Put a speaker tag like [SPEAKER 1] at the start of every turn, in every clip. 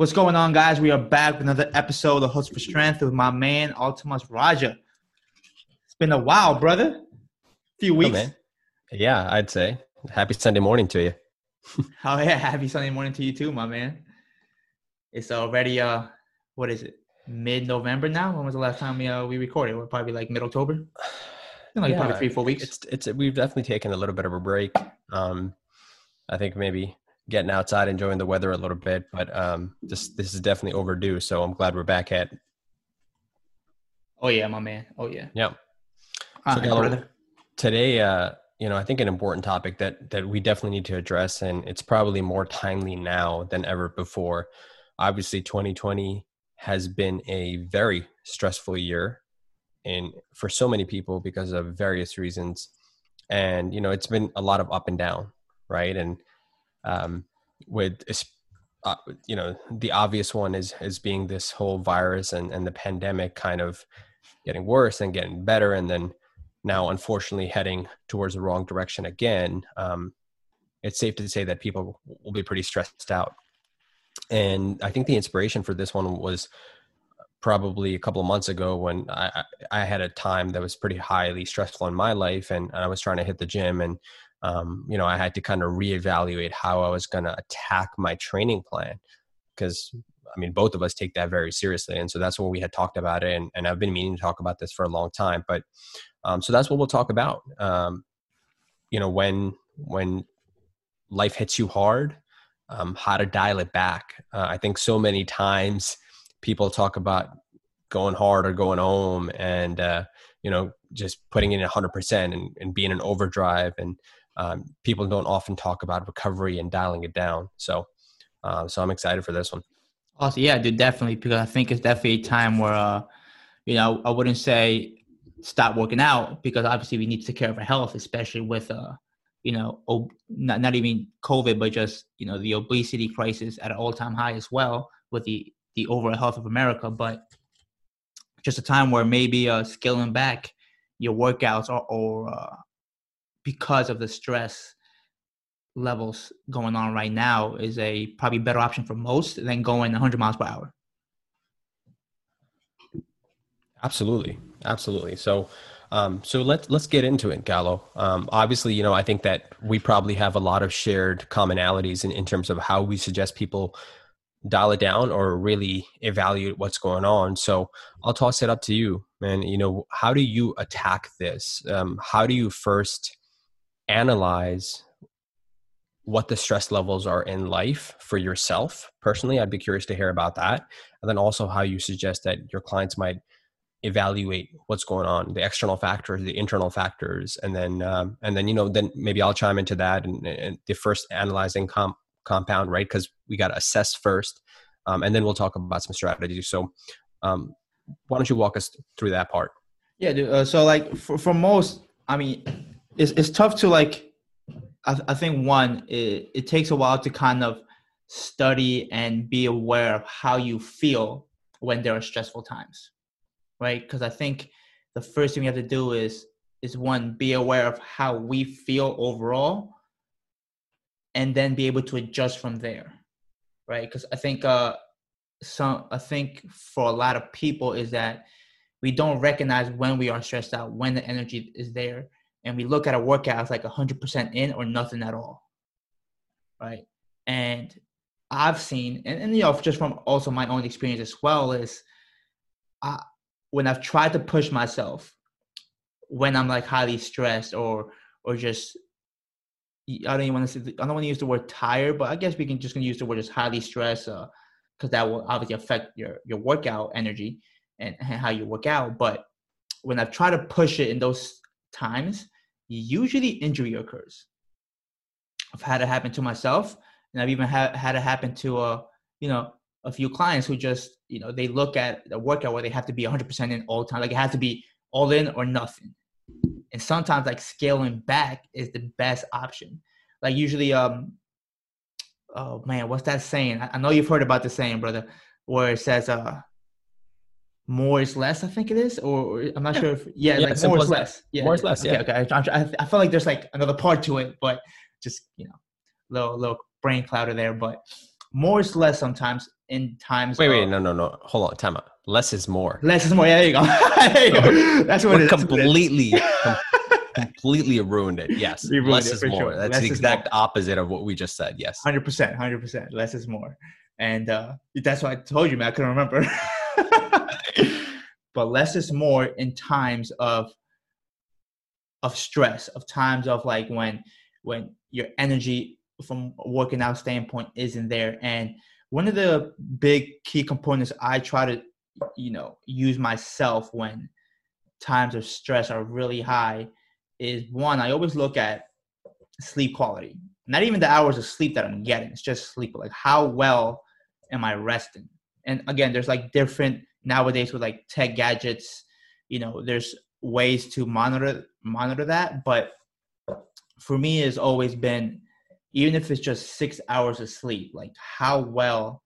[SPEAKER 1] What's going on, guys? We are back with another episode of Hooks for Strength with my man Ultimus Raja. It's been a while, brother. A few weeks.
[SPEAKER 2] Oh, yeah, I'd say. Happy Sunday morning to you.
[SPEAKER 1] oh yeah, happy Sunday morning to you too, my man. It's already uh, what is it? Mid-November now. When was the last time we uh, we recorded? We're probably like mid-October. Like yeah, probably three, four weeks.
[SPEAKER 2] It's it's we've definitely taken a little bit of a break. Um, I think maybe getting outside, enjoying the weather a little bit. But um, this this is definitely overdue. So I'm glad we're back at.
[SPEAKER 1] Oh yeah, my man. Oh yeah.
[SPEAKER 2] Yeah. So right, today, uh, you know, I think an important topic that that we definitely need to address, and it's probably more timely now than ever before. Obviously, 2020 has been a very stressful year, and for so many people because of various reasons, and you know, it's been a lot of up and down, right? And um, with uh, you know the obvious one is is being this whole virus and and the pandemic kind of getting worse and getting better and then now unfortunately heading towards the wrong direction again um, it's safe to say that people will be pretty stressed out. And i think the inspiration for this one was probably a couple of months ago when I, I had a time that was pretty highly stressful in my life and, and I was trying to hit the gym and um, you know, I had to kind of reevaluate how I was going to attack my training plan because I mean, both of us take that very seriously. And so that's what we had talked about it. And, and I've been meaning to talk about this for a long time, but um, so that's what we'll talk about. Um, you know, when, when life hits you hard, um, how to dial it back. Uh, I think so many times people talk about going hard or going home and, uh, you know, just putting in 100% and, and being an overdrive and, um, people don't often talk about recovery and dialing it down. So, uh, so I'm excited for this one.
[SPEAKER 1] Awesome. Yeah, dude, definitely. Because I think it's definitely a time where, uh, you know, I wouldn't say stop working out because obviously we need to take care of our health, especially with, uh, you know, ob- not, not even COVID, but just, you know, the obesity crisis at an all time high as well with the, the overall health of America. But just a time where maybe uh, scaling back your workouts or, or uh, because of the stress levels going on right now is a probably better option for most than going 100 miles per hour
[SPEAKER 2] absolutely absolutely so um, so let's let's get into it, Gallo. Um, obviously, you know, I think that we probably have a lot of shared commonalities in, in terms of how we suggest people dial it down or really evaluate what's going on. So I'll toss it up to you, man. You know, how do you attack this? Um, how do you first analyze what the stress levels are in life for yourself. Personally i'd be curious to hear about that. And then also how you suggest that your clients might evaluate what's going on the external factors the internal factors. And then um, and then you know then maybe i'll chime into that and, and the first analyzing comp, compound right? Because we got to assess first um, and then we'll talk about some strategies. So um, why don't you walk us through that part?
[SPEAKER 1] Yeah uh, so like for, for most i mean it's it's tough to like. I, I think one it, it takes a while to kind of study and be aware of how you feel when there are stressful times, right? Because I think the first thing we have to do is is one be aware of how we feel overall, and then be able to adjust from there, right? Because I think uh some I think for a lot of people is that we don't recognize when we are stressed out, when the energy is there, and we look at a workout as like 100% in or nothing at all right? And i've seen and, and you know just from also my own experience as well is I, when i've tried to push myself when i'm like highly stressed or or just i don't even want to say i don't want to use the word tired but i guess we can just use the word just highly stressed because uh, that will obviously affect your your workout energy and how you work out. But when i've tried to push it in those times, usually injury occurs. I've had it happen to myself, and I've even had had it happen to a uh, you know a few clients who just you know they look at a workout where they have to be 100% in all the time, like it has to be all in or nothing. And sometimes like scaling back is the best option. Like usually, um, oh man, what's that saying? I, I know you've heard about the saying, brother, where it says, uh, more is less. I think it is, or, I'm not yeah. sure if yeah, yeah like more is less. Yeah,
[SPEAKER 2] more is less.
[SPEAKER 1] Okay,
[SPEAKER 2] yeah.
[SPEAKER 1] Okay. I, I, I feel like there's like another part to it, but just you know, little little brain clouder there. But more is less sometimes, in times.
[SPEAKER 2] Wait, wait, no, no, no. Hold on, time out. Less is more.
[SPEAKER 1] Less is more. Yeah, there you go. there you go. That's what
[SPEAKER 2] We're
[SPEAKER 1] it is.
[SPEAKER 2] completely, com- completely ruined it. Yes,
[SPEAKER 1] ruined
[SPEAKER 2] less
[SPEAKER 1] it,
[SPEAKER 2] is more.
[SPEAKER 1] sure.
[SPEAKER 2] That's
[SPEAKER 1] Less
[SPEAKER 2] the exact opposite of what we just said. Yes.
[SPEAKER 1] Hundred percent, hundred percent. Less is more, and uh, that's why I told you, man. I couldn't remember. but less is more in times of of stress, of times of like when when your energy from working out standpoint isn't there. And one of the big key components I try to, you know, use myself when times of stress are really high is one, I always look at sleep quality. Not even the hours of sleep that I'm getting, it's just sleep. Like how well am I resting? And again, there's like different nowadays with like tech gadgets, you know, there's ways to monitor monitor that. But for me it's always been even if it's just six hours of sleep, like how well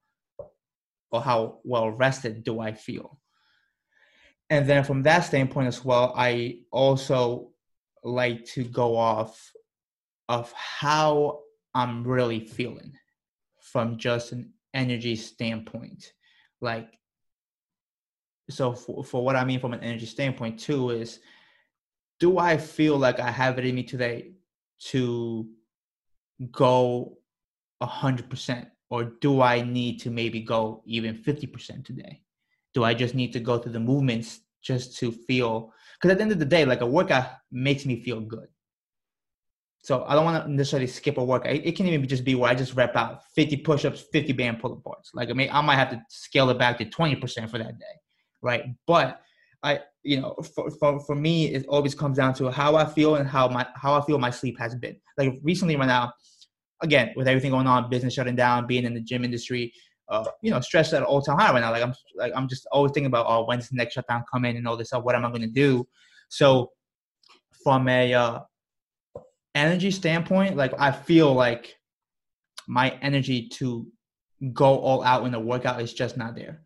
[SPEAKER 1] or how well rested do I feel? And then from that standpoint as well, I also like to go off of how I'm really feeling from just an energy standpoint. Like, so for, for what I mean from an energy standpoint too is, do I feel like I have it in me today to go a hundred percent, or do I need to maybe go even fifty percent today? Do I just need to go through the movements just to feel? Because at the end of the day, like a workout makes me feel good. So I don't want to necessarily skip a workout. It, can even just be where I just rep out 50 push-ups, 50 band pull aparts. Like I mean, I might have to scale it back to 20% for that day, right? But I, you know, for, for, for me, it always comes down to how I feel and how my how I feel my sleep has been. Like recently, right now, again with everything going on, business shutting down, being in the gym industry, uh, you know, stressed at an all time high right now. Like I'm like I'm just always thinking about oh when's the next shutdown coming and all this stuff. What am I going to do? So from a uh, energy standpoint, like I feel like my energy to go all out in the workout is just not there.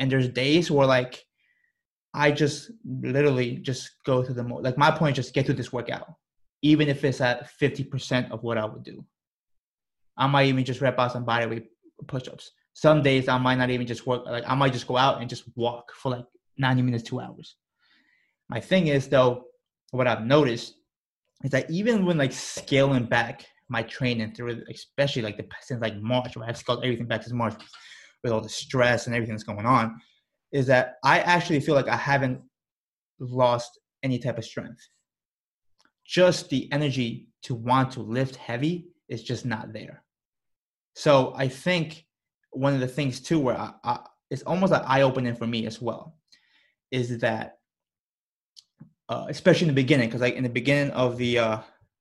[SPEAKER 1] And there's days where like I just literally just go through the mo like my point is just get through this workout, even if it's at 50% of what I would do. I might even just rep out some body weight push-ups. Some days I might not even just work like I might just go out and just walk for like 90 minutes, two hours. My thing is though, what I've noticed is that even when like scaling back my training through, especially like the since like March, where I've scaled everything back since March with all the stress and everything that's going on, is that I actually feel like I haven't lost any type of strength. Just the energy to want to lift heavy is just not there. So I think one of the things too, where I, I, it's almost like eye opening for me as well, is that uh, especially in the beginning, because like in the beginning of the, uh,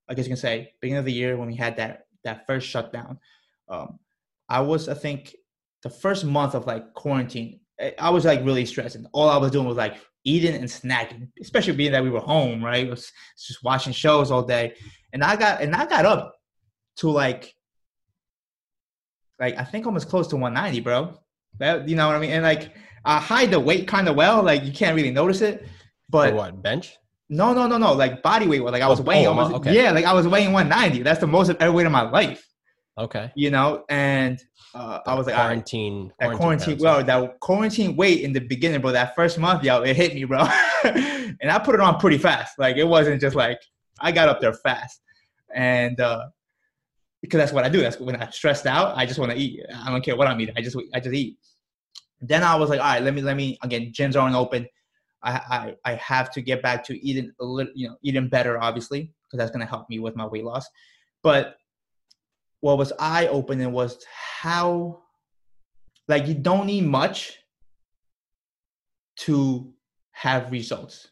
[SPEAKER 1] I guess you can say, beginning of the year when we had that that first shutdown, um, I was I think the first month of like quarantine, I was like really stressing. All I was doing was like eating and snacking, especially being that we were home, right? It was just watching shows all day, and I got and I got up to like like I think almost close to 190, bro. That you know what I mean? And like I hide the weight kind of well, like you can't really notice it. But
[SPEAKER 2] For what bench?
[SPEAKER 1] No, no, no, no. Like body weight. Like I was
[SPEAKER 2] Oh,
[SPEAKER 1] weighing
[SPEAKER 2] oh,
[SPEAKER 1] almost.
[SPEAKER 2] okay.
[SPEAKER 1] Yeah, like I was weighing 190. That's the most I've ever weighed in my life.
[SPEAKER 2] Okay.
[SPEAKER 1] You know, and uh, I was like, all right,
[SPEAKER 2] quarantine.
[SPEAKER 1] that quarantine,
[SPEAKER 2] right?
[SPEAKER 1] that quarantine weight in the beginning, bro. That first month, yo, it hit me, bro. and I put it on pretty fast. Like it wasn't just like I got up there fast, and uh, because that's what I do. That's when I'm stressed out. I just want to eat. I don't care what I'm eating. I just I just eat. Then I was like, all right, let me let me again. Gyms aren't open. I I, I have to get back to eating a little, you know, eating better, obviously, because that's gonna help me with my weight loss. But what was eye opening was how like you don't need much to have results.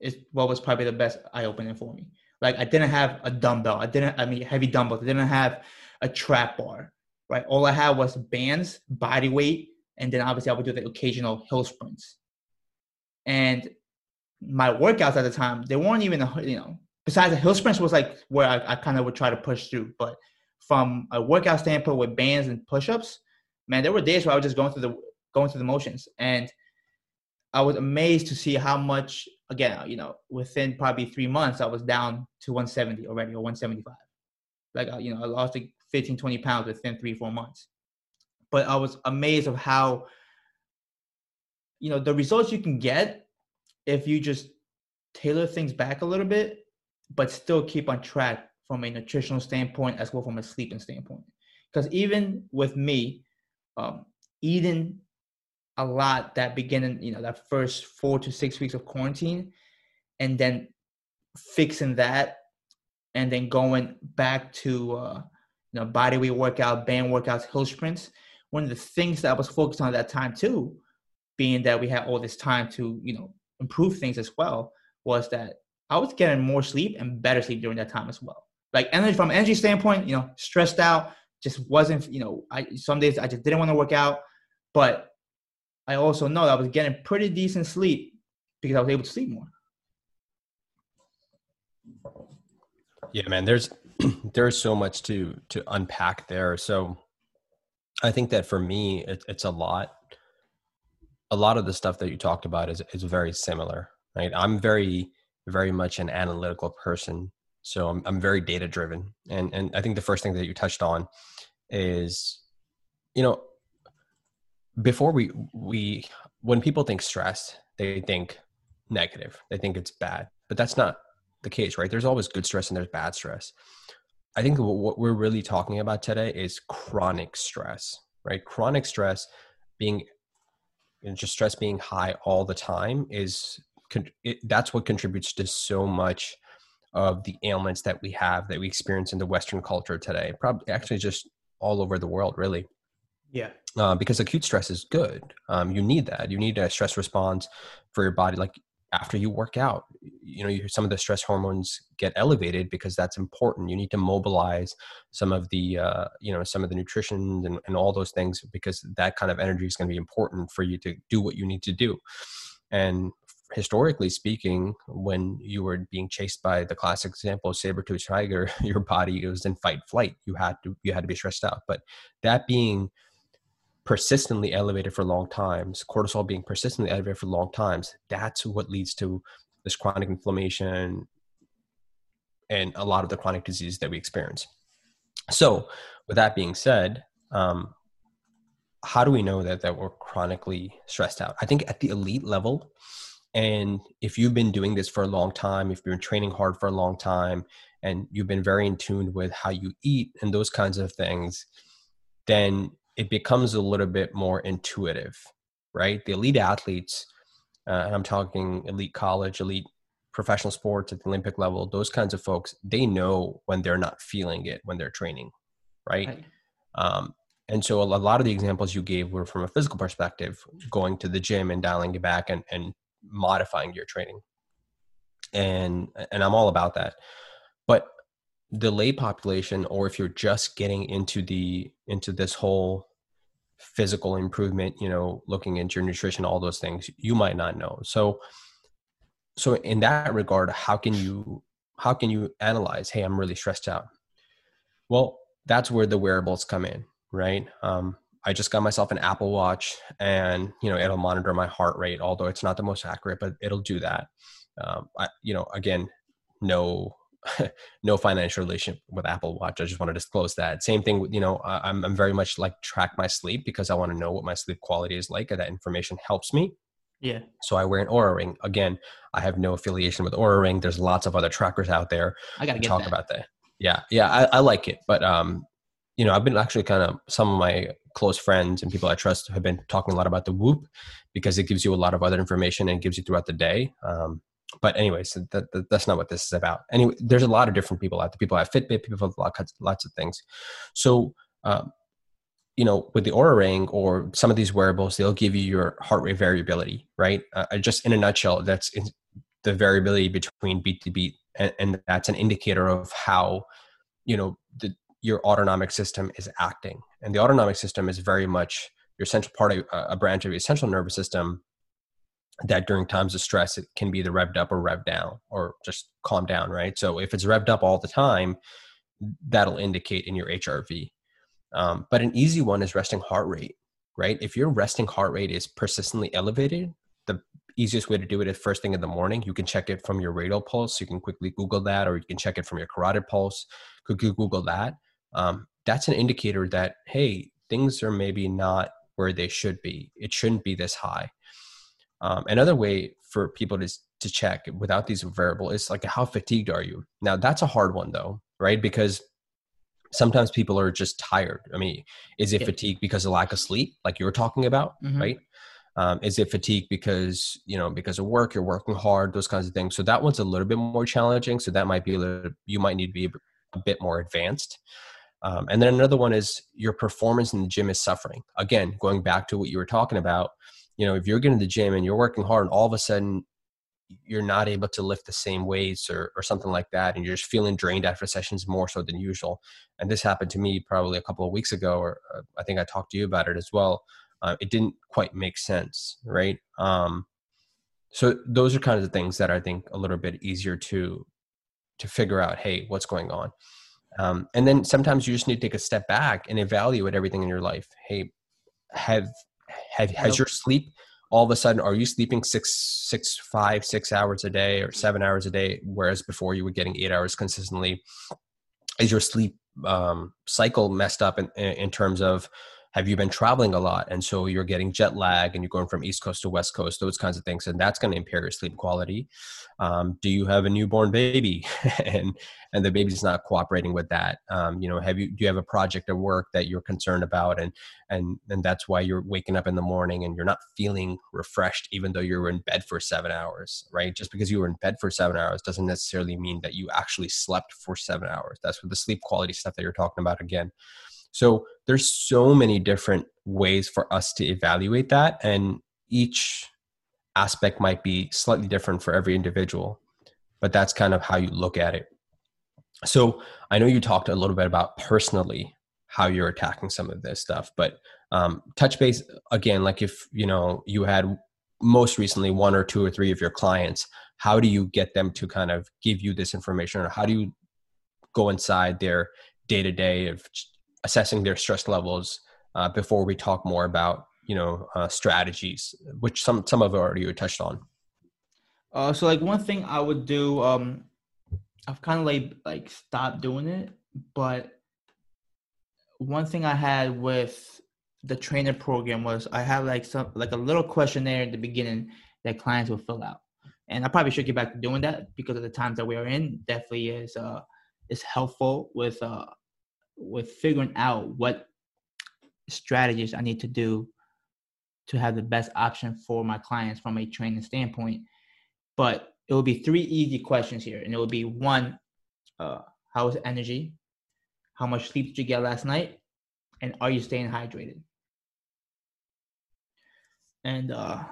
[SPEAKER 1] Is what was probably the best eye opening for me. Like I didn't have a dumbbell. I didn't. I mean, heavy dumbbells. I didn't have a trap bar. Right. All I had was bands, body weight, and then obviously I would do the occasional hill sprints. And my workouts at the time, they weren't even you know. Besides the hill sprints was like where I, I kind of would try to push through, but from a workout standpoint with bands and push-ups, man, there were days where I was just going through the going through the motions, and I was amazed to see how much. Again, you know, within probably three months, I was down to 170 already or 175. Like, you know, I lost like 15, 20 pounds within three, four months. but I was amazed of how you know the results you can get if you just tailor things back a little bit, but still keep on track from a nutritional standpoint as well from a sleeping standpoint. Because even with me, um, eating a lot that beginning, you know, that first four to six weeks of quarantine, and then fixing that, and then going back to uh, you know body weight workout, band workouts, hill sprints. One of the things that I was focused on at that time too, being that we had all this time to you know improve things as well, was that I was getting more sleep and better sleep during that time as well. Like energy from energy standpoint, you know, stressed out, just wasn't, you know, I some days I just didn't want to work out, but I also know that I was getting pretty decent sleep because I was able to sleep more.
[SPEAKER 2] Yeah, man, there's there's so much to to unpack there. So I think that for me, it, it's a lot. A lot of the stuff that you talked about is is very similar, right? I'm very very much an analytical person, so I'm I'm very data driven, and and I think the first thing that you touched on is, you know, before we we when people think stress, they think negative, they think it's bad, but that's not the case, right? There's always good stress and there's bad stress. I think what we're really talking about today is chronic stress, right? Chronic stress being just stress being high all the time is it, that's what contributes to so much of the ailments that we have that we experience in the Western culture today. Probably actually just all over the world, really.
[SPEAKER 1] Yeah.
[SPEAKER 2] Uh, because acute stress is good. Um, you need that. You need a stress response for your body. Like after you work out, you know, you, some of the stress hormones get elevated because that's important. You need to mobilize some of the, uh, you know, some of the nutrition and, and all those things because that kind of energy is going to be important for you to do what you need to do. And historically speaking, when you were being chased by the classic example of saber-tooth tiger, your body was in fight flight. You had to you had to be stressed out. But that being persistently elevated for long times, cortisol being persistently elevated for long times, that's what leads to this chronic inflammation and a lot of the chronic diseases that we experience. So, with that being said, um, how do we know that that we're chronically stressed out? I think at the elite level, and if you've been doing this for a long time, if you've been training hard for a long time, and you've been very in tune with how you eat and those kinds of things, then it becomes a little bit more intuitive, right? The elite athletes, uh, and I'm talking elite college, elite professional sports at the Olympic level, those kinds of folks, they know when they're not feeling it when they're training, right? right. Um, and so a lot of the examples you gave were from a physical perspective, going to the gym and dialing it back and, and modifying your training. And and I'm all about that. But the lay population or if you're just getting into the into this whole physical improvement, you know, looking into your nutrition, all those things, you might not know. So so in that regard, how can you how can you analyze, hey, I'm really stressed out? Well, that's where the wearables come in, right? Um, I just got myself an Apple Watch, and you know it'll monitor my heart rate. Although it's not the most accurate, but it'll do that. Um, I, you know, again, no, no financial relationship with Apple Watch. I just want to disclose that. Same thing with you know, I'm I'm very much like track my sleep because I want to know what my sleep quality is like, and that information helps me.
[SPEAKER 1] Yeah.
[SPEAKER 2] So I wear an Oura ring. Again, I have no affiliation with Oura ring. There's lots of other trackers out there.
[SPEAKER 1] I gotta
[SPEAKER 2] talk
[SPEAKER 1] that.
[SPEAKER 2] about that. Yeah, yeah, I, I like it, but um, you know, I've been actually kind of some of my close friends and people I trust have been talking a lot about the Whoop because it gives you a lot of other information and gives you throughout the day. Um, but anyways, that, that, that's not what this is about. Anyway, there's a lot of different people out there. People have Fitbit, people have lots, lots of things. So, um, you know, with the Oura Ring or some of these wearables, they'll give you your heart rate variability, right? Uh, just in a nutshell, that's the variability between beat to beat, and, and that's an indicator of how, you know, the your autonomic system is acting. And the autonomic system is very much your central part of uh, a branch of your central nervous system that during times of stress it can be either revved up or revved down or just calm down, right? So if it's revved up all the time, that'll indicate in your HRV. Um, but an easy one is resting heart rate, right? If your resting heart rate is persistently elevated, the easiest way to do it is first thing in the morning. You can check it from your radial pulse. You can quickly Google that, or you can check it from your carotid pulse. Quickly Google that um, that's an indicator that hey things are maybe not where they should be. It shouldn't be this high. Um, another way for people to to check without these variable is like how fatigued are you? Now that's a hard one though, right? Because sometimes people are just tired. I mean, is it yeah. fatigue because of lack of sleep, like you were talking about, mm-hmm. right? Um, is it fatigue because you know because of work you're working hard those kinds of things so that one's a little bit more challenging so that might be a little you might need to be a bit more advanced um, and then another one is your performance in the gym is suffering again going back to what you were talking about you know if you're getting to the gym and you're working hard and all of a sudden you're not able to lift the same weights or, or something like that and you're just feeling drained after sessions more so than usual and this happened to me probably a couple of weeks ago or uh, i think i talked to you about it as well uh, it didn't quite make sense, right? Um, so those are kind of the things that I think a little bit easier to to figure out. Hey, what's going on? Um, and then sometimes you just need to take a step back and evaluate everything in your life. Hey, have have has your sleep all of a sudden are you sleeping six six five six hours a day or seven hours a day whereas before you were getting eight hours consistently is your sleep um, cycle messed up in, in terms of have you been traveling a lot? And so you're getting jet lag and you're going from east coast to west coast those kinds of things and that's going to impair your sleep quality. Um, do you have a newborn baby? And and the baby's not cooperating with that. Um, you know have you do you have a project at work that you're concerned about? And and and that's why you're waking up in the morning and you're not feeling refreshed even though you're in bed for seven hours right? Just because you were in bed for seven hours doesn't necessarily mean that you actually slept for seven hours. That's what the sleep quality stuff that you're talking about again so there's so many different ways for us to evaluate that, and each aspect might be slightly different for every individual, but that's kind of how you look at it. So I know you talked a little bit about personally how you're attacking some of this stuff, but um, touch base again, like if you know you had most recently one or two or three of your clients, how do you get them to kind of give you this information, or how do you go inside their day to day of assessing their stress levels uh, before we talk more about you know uh, strategies, which some some of already touched on.
[SPEAKER 1] Uh, so like one thing I would do, um, I've kind of like like stopped doing it, but one thing I had with the trainer program was I had like some like a little questionnaire at the beginning that clients would fill out, and I probably should get back to doing that because of the times that we are in. Definitely is uh is helpful with uh with figuring out what strategies I need to do to have the best option for my clients from a training standpoint. But it will be three easy questions here, and it will be one, uh, how is energy? How much sleep did you get last night? And are you staying hydrated? And uh,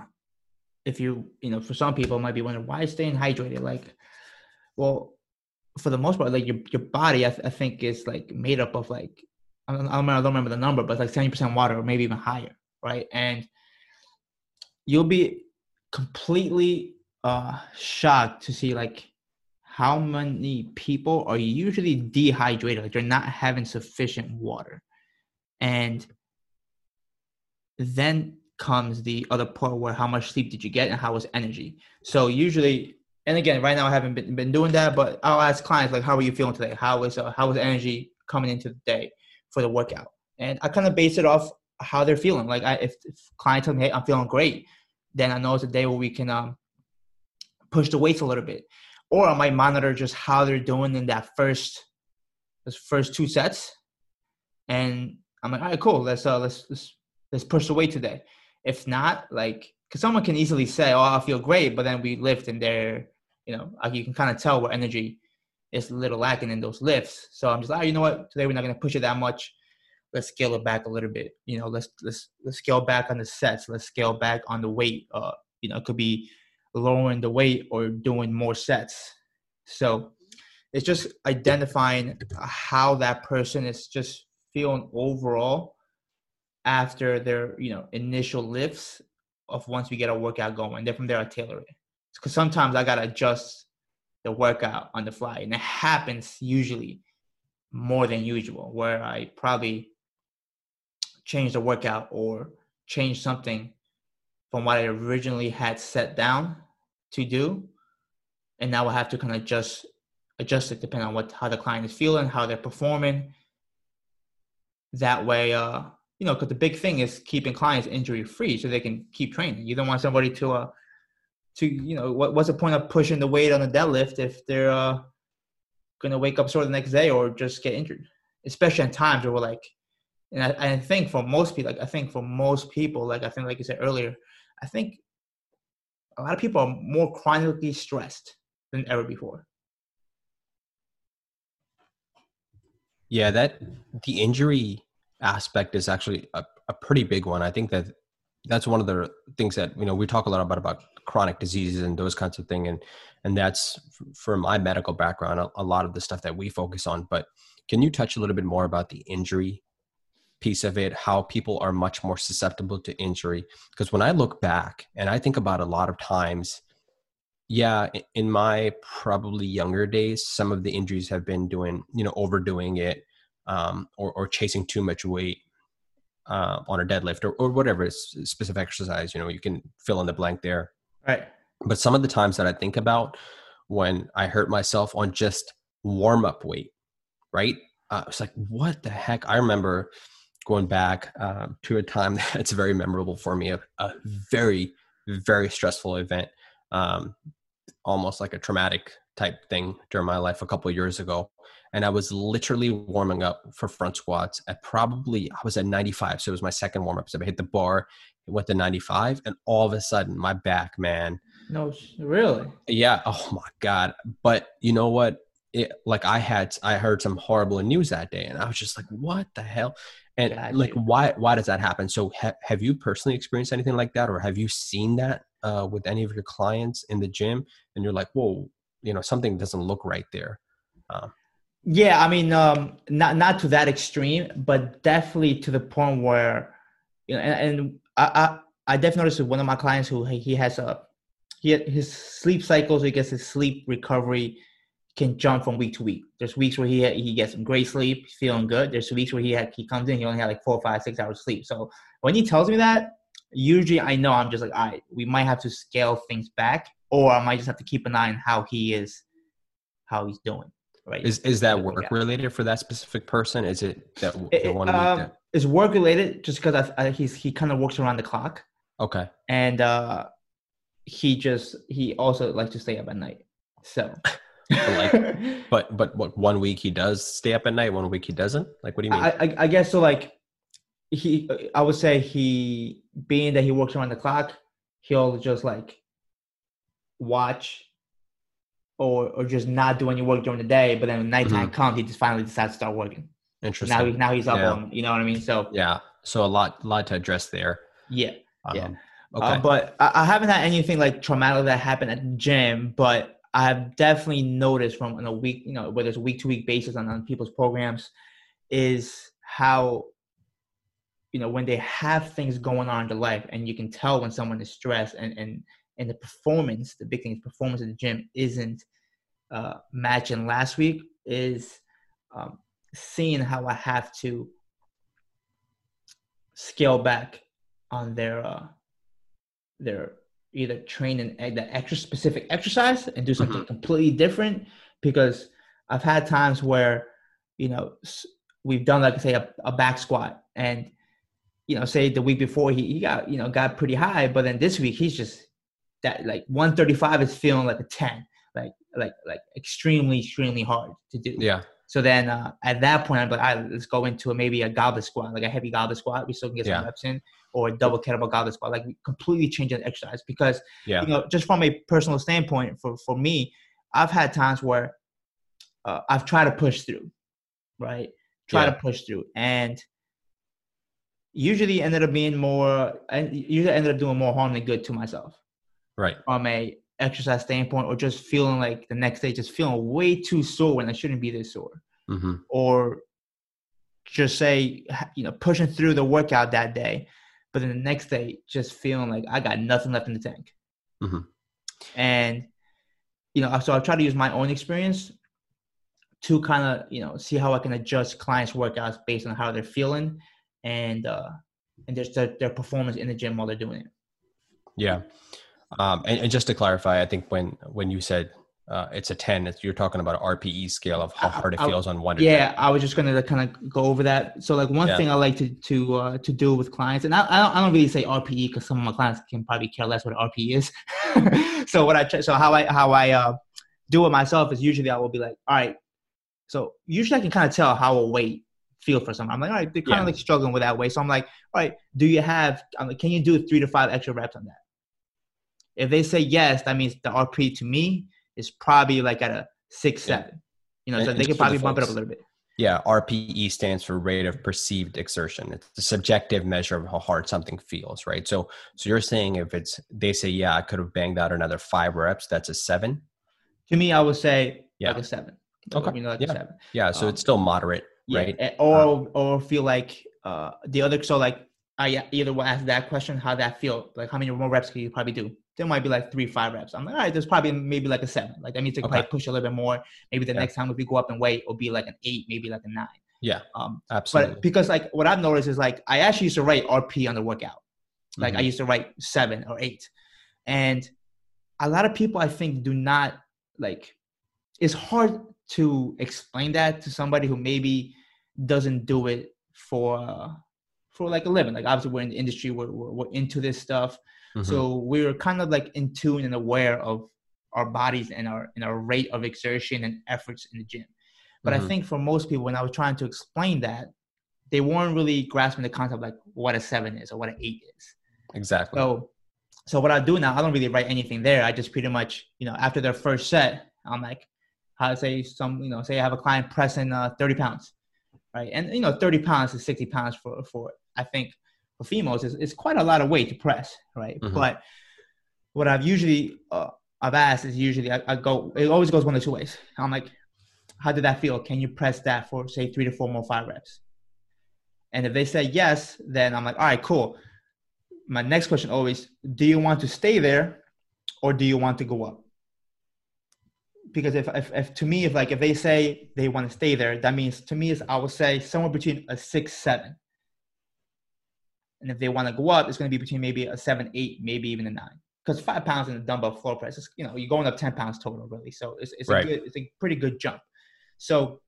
[SPEAKER 1] if you, you know, for some people might be wondering why staying hydrated. Like, well, for the most part, like your your body, I, th- I think is like made up of like I don't, I don't, remember, the number, but like seventy percent water or maybe even higher, right? And you'll be completely uh shocked to see like how many people are usually dehydrated, like they're not having sufficient water, and then comes the other part where how much sleep did you get and how was energy. So usually and again, right now I haven't been, been doing that, but I'll ask clients like, "How are you feeling today? How is uh, how is energy coming into the day for the workout?" And I kind of base it off how they're feeling. Like, I, if, if clients tell me, "Hey, I'm feeling great," then I know it's a day where we can um, push the weights a little bit, or I might monitor just how they're doing in that first those first two sets, and I'm like, "All right, cool. Let's uh, let's let's let's push the weight today." If not, like, because someone can easily say, "Oh, I feel great," but then we lift and they're you know, like you can kind of tell where energy is a little lacking in those lifts. So I'm just like, oh, you know what? Today we're not going to push it that much. Let's scale it back a little bit. You know, let's let's let's scale back on the sets. Let's scale back on the weight. Uh, you know, it could be lowering the weight or doing more sets. So it's just identifying how that person is just feeling overall after their you know initial lifts of once we get our workout going. Then from there I tailor it because sometimes I gotta adjust the workout on the fly, and it happens usually more than usual, where I probably change the workout or change something from what I originally had set down to do, and now I have to kind of just adjust it depending on what how the client is feeling, how they're performing. That way, uh, you know, because the big thing is keeping clients injury free so they can keep training. You don't want somebody to, uh, to you know, what, what's the point of pushing the weight on the deadlift if they're uh, to wake up sore the next day or just get injured, especially in times where we're like, and I, I think for most people, like I think for most people, like I think, like you said earlier, I think a lot of people are more chronically stressed than ever before.
[SPEAKER 2] Yeah, that the injury aspect is actually a, a pretty big one. I think that that's one of the things that you know we talk a lot about about chronic diseases and those kinds of things, and and that's for my medical background a, a lot of the stuff that we focus on. But can you touch a little bit more about the injury piece of it, how people are much more susceptible to injury? Because when I look back and I think about a lot of times yeah in my probably younger days some of the injuries have been doing you know overdoing it um, or, or chasing too much weight uh, on a deadlift or, or whatever specific exercise you know you can fill in the blank there
[SPEAKER 1] right.
[SPEAKER 2] But some of the times that i think about when i hurt myself on just warm up weight right? Uh, it's like what the heck? I remember going back um, to a time that's very memorable for me a, a very very stressful event um, almost like a traumatic type thing during my life a couple years ago and i was literally warming up for front squats at probably i was at 95 so it was my second warm up so i hit the bar it went to 95 and all of a sudden my back man
[SPEAKER 1] no really?
[SPEAKER 2] Yeah oh my god but you know what? It like i had i heard some horrible news that day and i was just like what the hell? And gotcha. like why why does that happen? So ha- have you personally experienced anything like that or have you seen that uh, with any of your clients in the gym and you're like whoa you know something doesn't look right there um,
[SPEAKER 1] yeah i mean um, not not to that extreme but definitely to the point where you know and, and I, I, I definitely noticed with one of my clients who he has a he his sleep cycles he gets his sleep recovery can jump from week to week. There's weeks where he he gets some great sleep, feeling good. There's weeks where he had, he comes in, he only had like four, five, six hours sleep. So when he tells me that, usually I know I'm just like, all right, we might have to scale things back, or I might just have to keep an eye on how he is, how he's doing. Right?
[SPEAKER 2] Is is that work related for that specific person? Is it that
[SPEAKER 1] it, one um, that... It's work related, just because I, I, he's he kind of works around the clock.
[SPEAKER 2] Okay.
[SPEAKER 1] And uh, he just he also likes to stay up at night. So.
[SPEAKER 2] like, but but what one week he does stay up at night, one week he doesn't. Like, what do you mean?
[SPEAKER 1] I, I, I guess so. Like, he i would say he being that he works around the clock he'll just like watch or or just not do any work during the day but then when nighttime mm-hmm. comes he just finally decides to start working.
[SPEAKER 2] Interesting
[SPEAKER 1] now, he, now he's up yeah. on you know what i mean? So
[SPEAKER 2] yeah. So a lot lot to address there.
[SPEAKER 1] Yeah. Um, yeah okay. Uh, but I, I, haven't had anything like traumatic that happened at the gym but i've definitely noticed from on a week you know whether it's a week to week basis on, on people's programs is how you know when they have things going on in their life and you can tell when someone is stressed and and and the performance the big thing is performance in the gym isn't uh, matching last week is um, seeing how i have to scale back on their uh, their either train in the extra specific exercise and do something mm-hmm. completely different because i've had times where you know we've done like say a, a back squat and you know, say the week before he, he got, you know, got pretty high, but then this week he's just that like 135 is feeling like a 10, like like like extremely, extremely hard to do.
[SPEAKER 2] Yeah.
[SPEAKER 1] So then uh, at that point, I'm like, all right, let's go into a, maybe a goblet squat, like a heavy goblet squat. We still can get some yeah. reps in, or a double kettlebell goblet squat, like completely change the exercise. Because, yeah. you know, just from a personal standpoint, for, for me, I've had times where uh, I've tried to push through, right? Try yeah. to push through. And usually ended up being more and usually ended up doing more harm than good to myself
[SPEAKER 2] right
[SPEAKER 1] from a exercise standpoint or just feeling like the next day just feeling way too sore when i shouldn't be this sore mm-hmm. or just say you know pushing through the workout that day but then the next day just feeling like i got nothing left in the tank mm-hmm. and you know so i try to use my own experience to kind of you know see how i can adjust clients workouts based on how they're feeling and uh, and just their, their performance in the gym while they're doing it.
[SPEAKER 2] Yeah, um, and, and just to clarify, I think when when you said uh, it's a 10 it's, you're talking about an rpe scale of how hard it feels
[SPEAKER 1] I,
[SPEAKER 2] on one
[SPEAKER 1] yeah i was just gonna kind of go over that. So like one yeah. thing i like to to uh, to do with clients and i, I, don't, I don't really say rpe because some of my clients can probably care less what rpe is. So what i try so how i how i uh, do it myself is usually i will be like all right. So usually i can kind of tell how a weight feel for someone. I'm like all right they're kind of like struggling with that weight. So i'm like all right do you have like, can you do three to five extra reps on that if they say yes that means the rpe to me is probably like at a six, seven. You know, and, so they could probably bump it up a little bit.
[SPEAKER 2] Yeah, RPE stands for rate of perceived exertion. It's a subjective measure of how hard something feels, right? So, so you're saying if it's they say, yeah, I could have banged out another five reps, that's a seven.
[SPEAKER 1] To me, I would say yeah. like a seven.
[SPEAKER 2] Okay. You know, like yeah. seven. Yeah. So um, it's still moderate, right?
[SPEAKER 1] Yeah. Or um, or feel like uh the other. So like I either will ask that question, how that feel, like how many more reps can you probably do? There might be like three, five reps. I'm like, all right, there's probably maybe like a seven. Like that means to okay. probably push a little bit more. Maybe the yeah. next time if we go up in weight, it'll be like an eight, maybe like a nine.
[SPEAKER 2] Yeah. Um, absolutely.
[SPEAKER 1] But because like what I've noticed is like I actually used to write RP on the workout. Like mm-hmm. I used to write seven or eight. And a lot of people I think do not like it's hard to explain that to somebody who maybe doesn't do it for uh, for like a living. Like obviously we're in the industry, we're, we're, we're into this stuff. Mm-hmm. So we are kind of like in tune and aware of our bodies and our and our rate of exertion and efforts in the gym. But mm-hmm. I think for most people, when I was trying to explain that, they weren't really grasping the concept like what a seven is or what an eight is.
[SPEAKER 2] Exactly.
[SPEAKER 1] So, so what I do now, I don't really write anything there. I just pretty much, you know, after their first set, I'm like, how to say some, you know, say I have a client pressing uh, 30 pounds, right? And you know, 30 pounds is 60 pounds for for I think for females is it's quite a lot of weight to press, right? Mm-hmm. But what I've usually uh, I've asked is usually I, I, go it always goes one of two ways. I'm like, how did that feel? Can you press that for say three to four more five reps? And if they say yes, then I'm like, all right, cool. My next question always, do you want to stay there or do you want to go up? Because if, if, if to me, if like if they say they want to stay there, that means to me is I would say somewhere between a six, seven and if they want to go up, it's going to be between maybe a seven, eight, maybe even a nine. Because five pounds in the dumbbell floor press is, you know, you're going up 10 pounds total, really. So it's, it's, right. a, good, it's a pretty good jump. So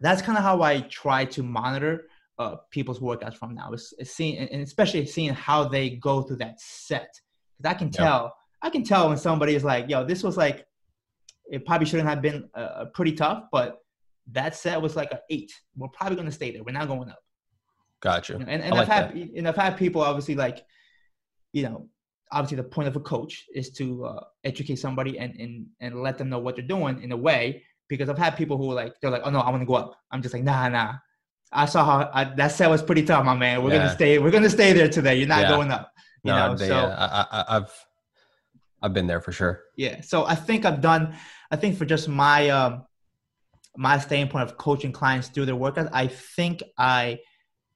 [SPEAKER 1] that's kind of how I try to monitor uh, people's workouts from now. Is, seeing, and especially seeing how they go through that set. Because I can tell, yep. I can tell when somebody is like, yo, this was like, it probably shouldn't have been uh, pretty tough, but that set was like an eight. We're probably going to stay there. We're not going up.
[SPEAKER 2] Gotcha.
[SPEAKER 1] and and I've had that. and I've had people obviously like, you know, obviously the point of a coach is to uh, educate somebody and and and let them know what they're doing in a way. Because I've had people who are like they're like, oh no, I want to go up. I'm just like, nah, nah. I saw how I, that set was pretty tough, my man. We're yeah. gonna stay. We're gonna stay there today. You're not yeah. going up. You no, know, they, so
[SPEAKER 2] I, I, I've I've been there for sure.
[SPEAKER 1] Yeah. So I think I've done. I think for just my um my standpoint of coaching clients through their workouts, I think I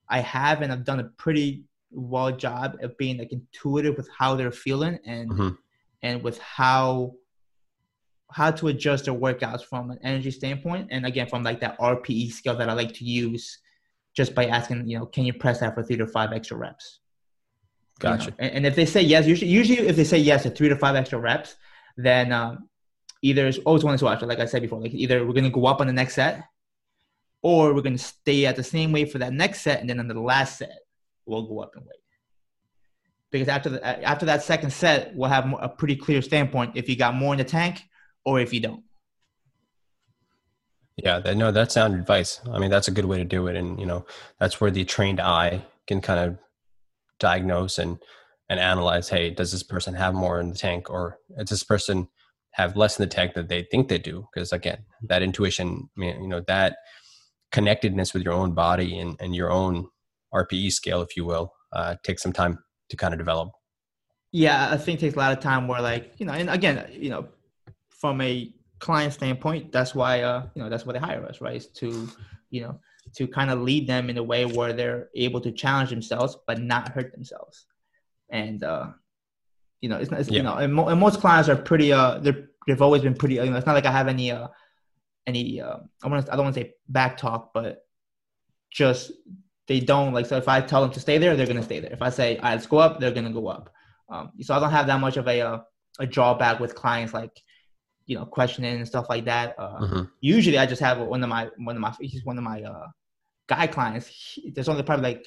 [SPEAKER 1] I have and I've done a pretty well job of being like intuitive with how they're feeling and mm-hmm. and with how how to adjust their workouts from an energy standpoint and again from like that RPE scale that I like to use just by asking you know can you press that for three to five extra reps
[SPEAKER 2] gotcha you know?
[SPEAKER 1] and, and, if they say yes usually usually if they say yes to three to five extra reps then um, either it's always one to watch like I said before like either we're gonna go up on the next set or we're going to stay at the same weight for that next set, and then on the last set, we'll go up in weight. Because after the, after that second set, we'll have a pretty clear standpoint if you got more in the tank or if you don't.
[SPEAKER 2] Yeah, that, no, that's sound advice. I mean, that's a good way to do it, and you know, that's where the trained eye can kind of diagnose and and analyze. Hey, does this person have more in the tank, or does this person have less in the tank that they think they do? Because again, that intuition, I mean, you know, that connectedness with your own body and, and your own RPE scale, if you will, uh, takes some time to kind of develop.
[SPEAKER 1] Yeah, I think it takes a lot of time where like, you know, and again, you know, from a client standpoint, that's why, uh, you know, that's why they hire us, right? Is to, you know, to kind of lead them in a way where they're able to challenge themselves, but not hurt themselves. And, uh, you know, it's, it's yeah. you know, and, mo- and, most clients are pretty, uh, they're, they've always been pretty, you know, it's not like I have any, uh, any uh, I want I don't want to say back talk, but just they don't like. So if I tell them to stay there, they're gonna stay there. If I say, "All right, let's go up," they're gonna go up. Um, so I don't have that much of a uh, a drawback with clients like you know, questioning and stuff like that. Uh, mm-hmm. Usually, I just have one of my one of my he's one of my uh, guy clients. He, there's only probably like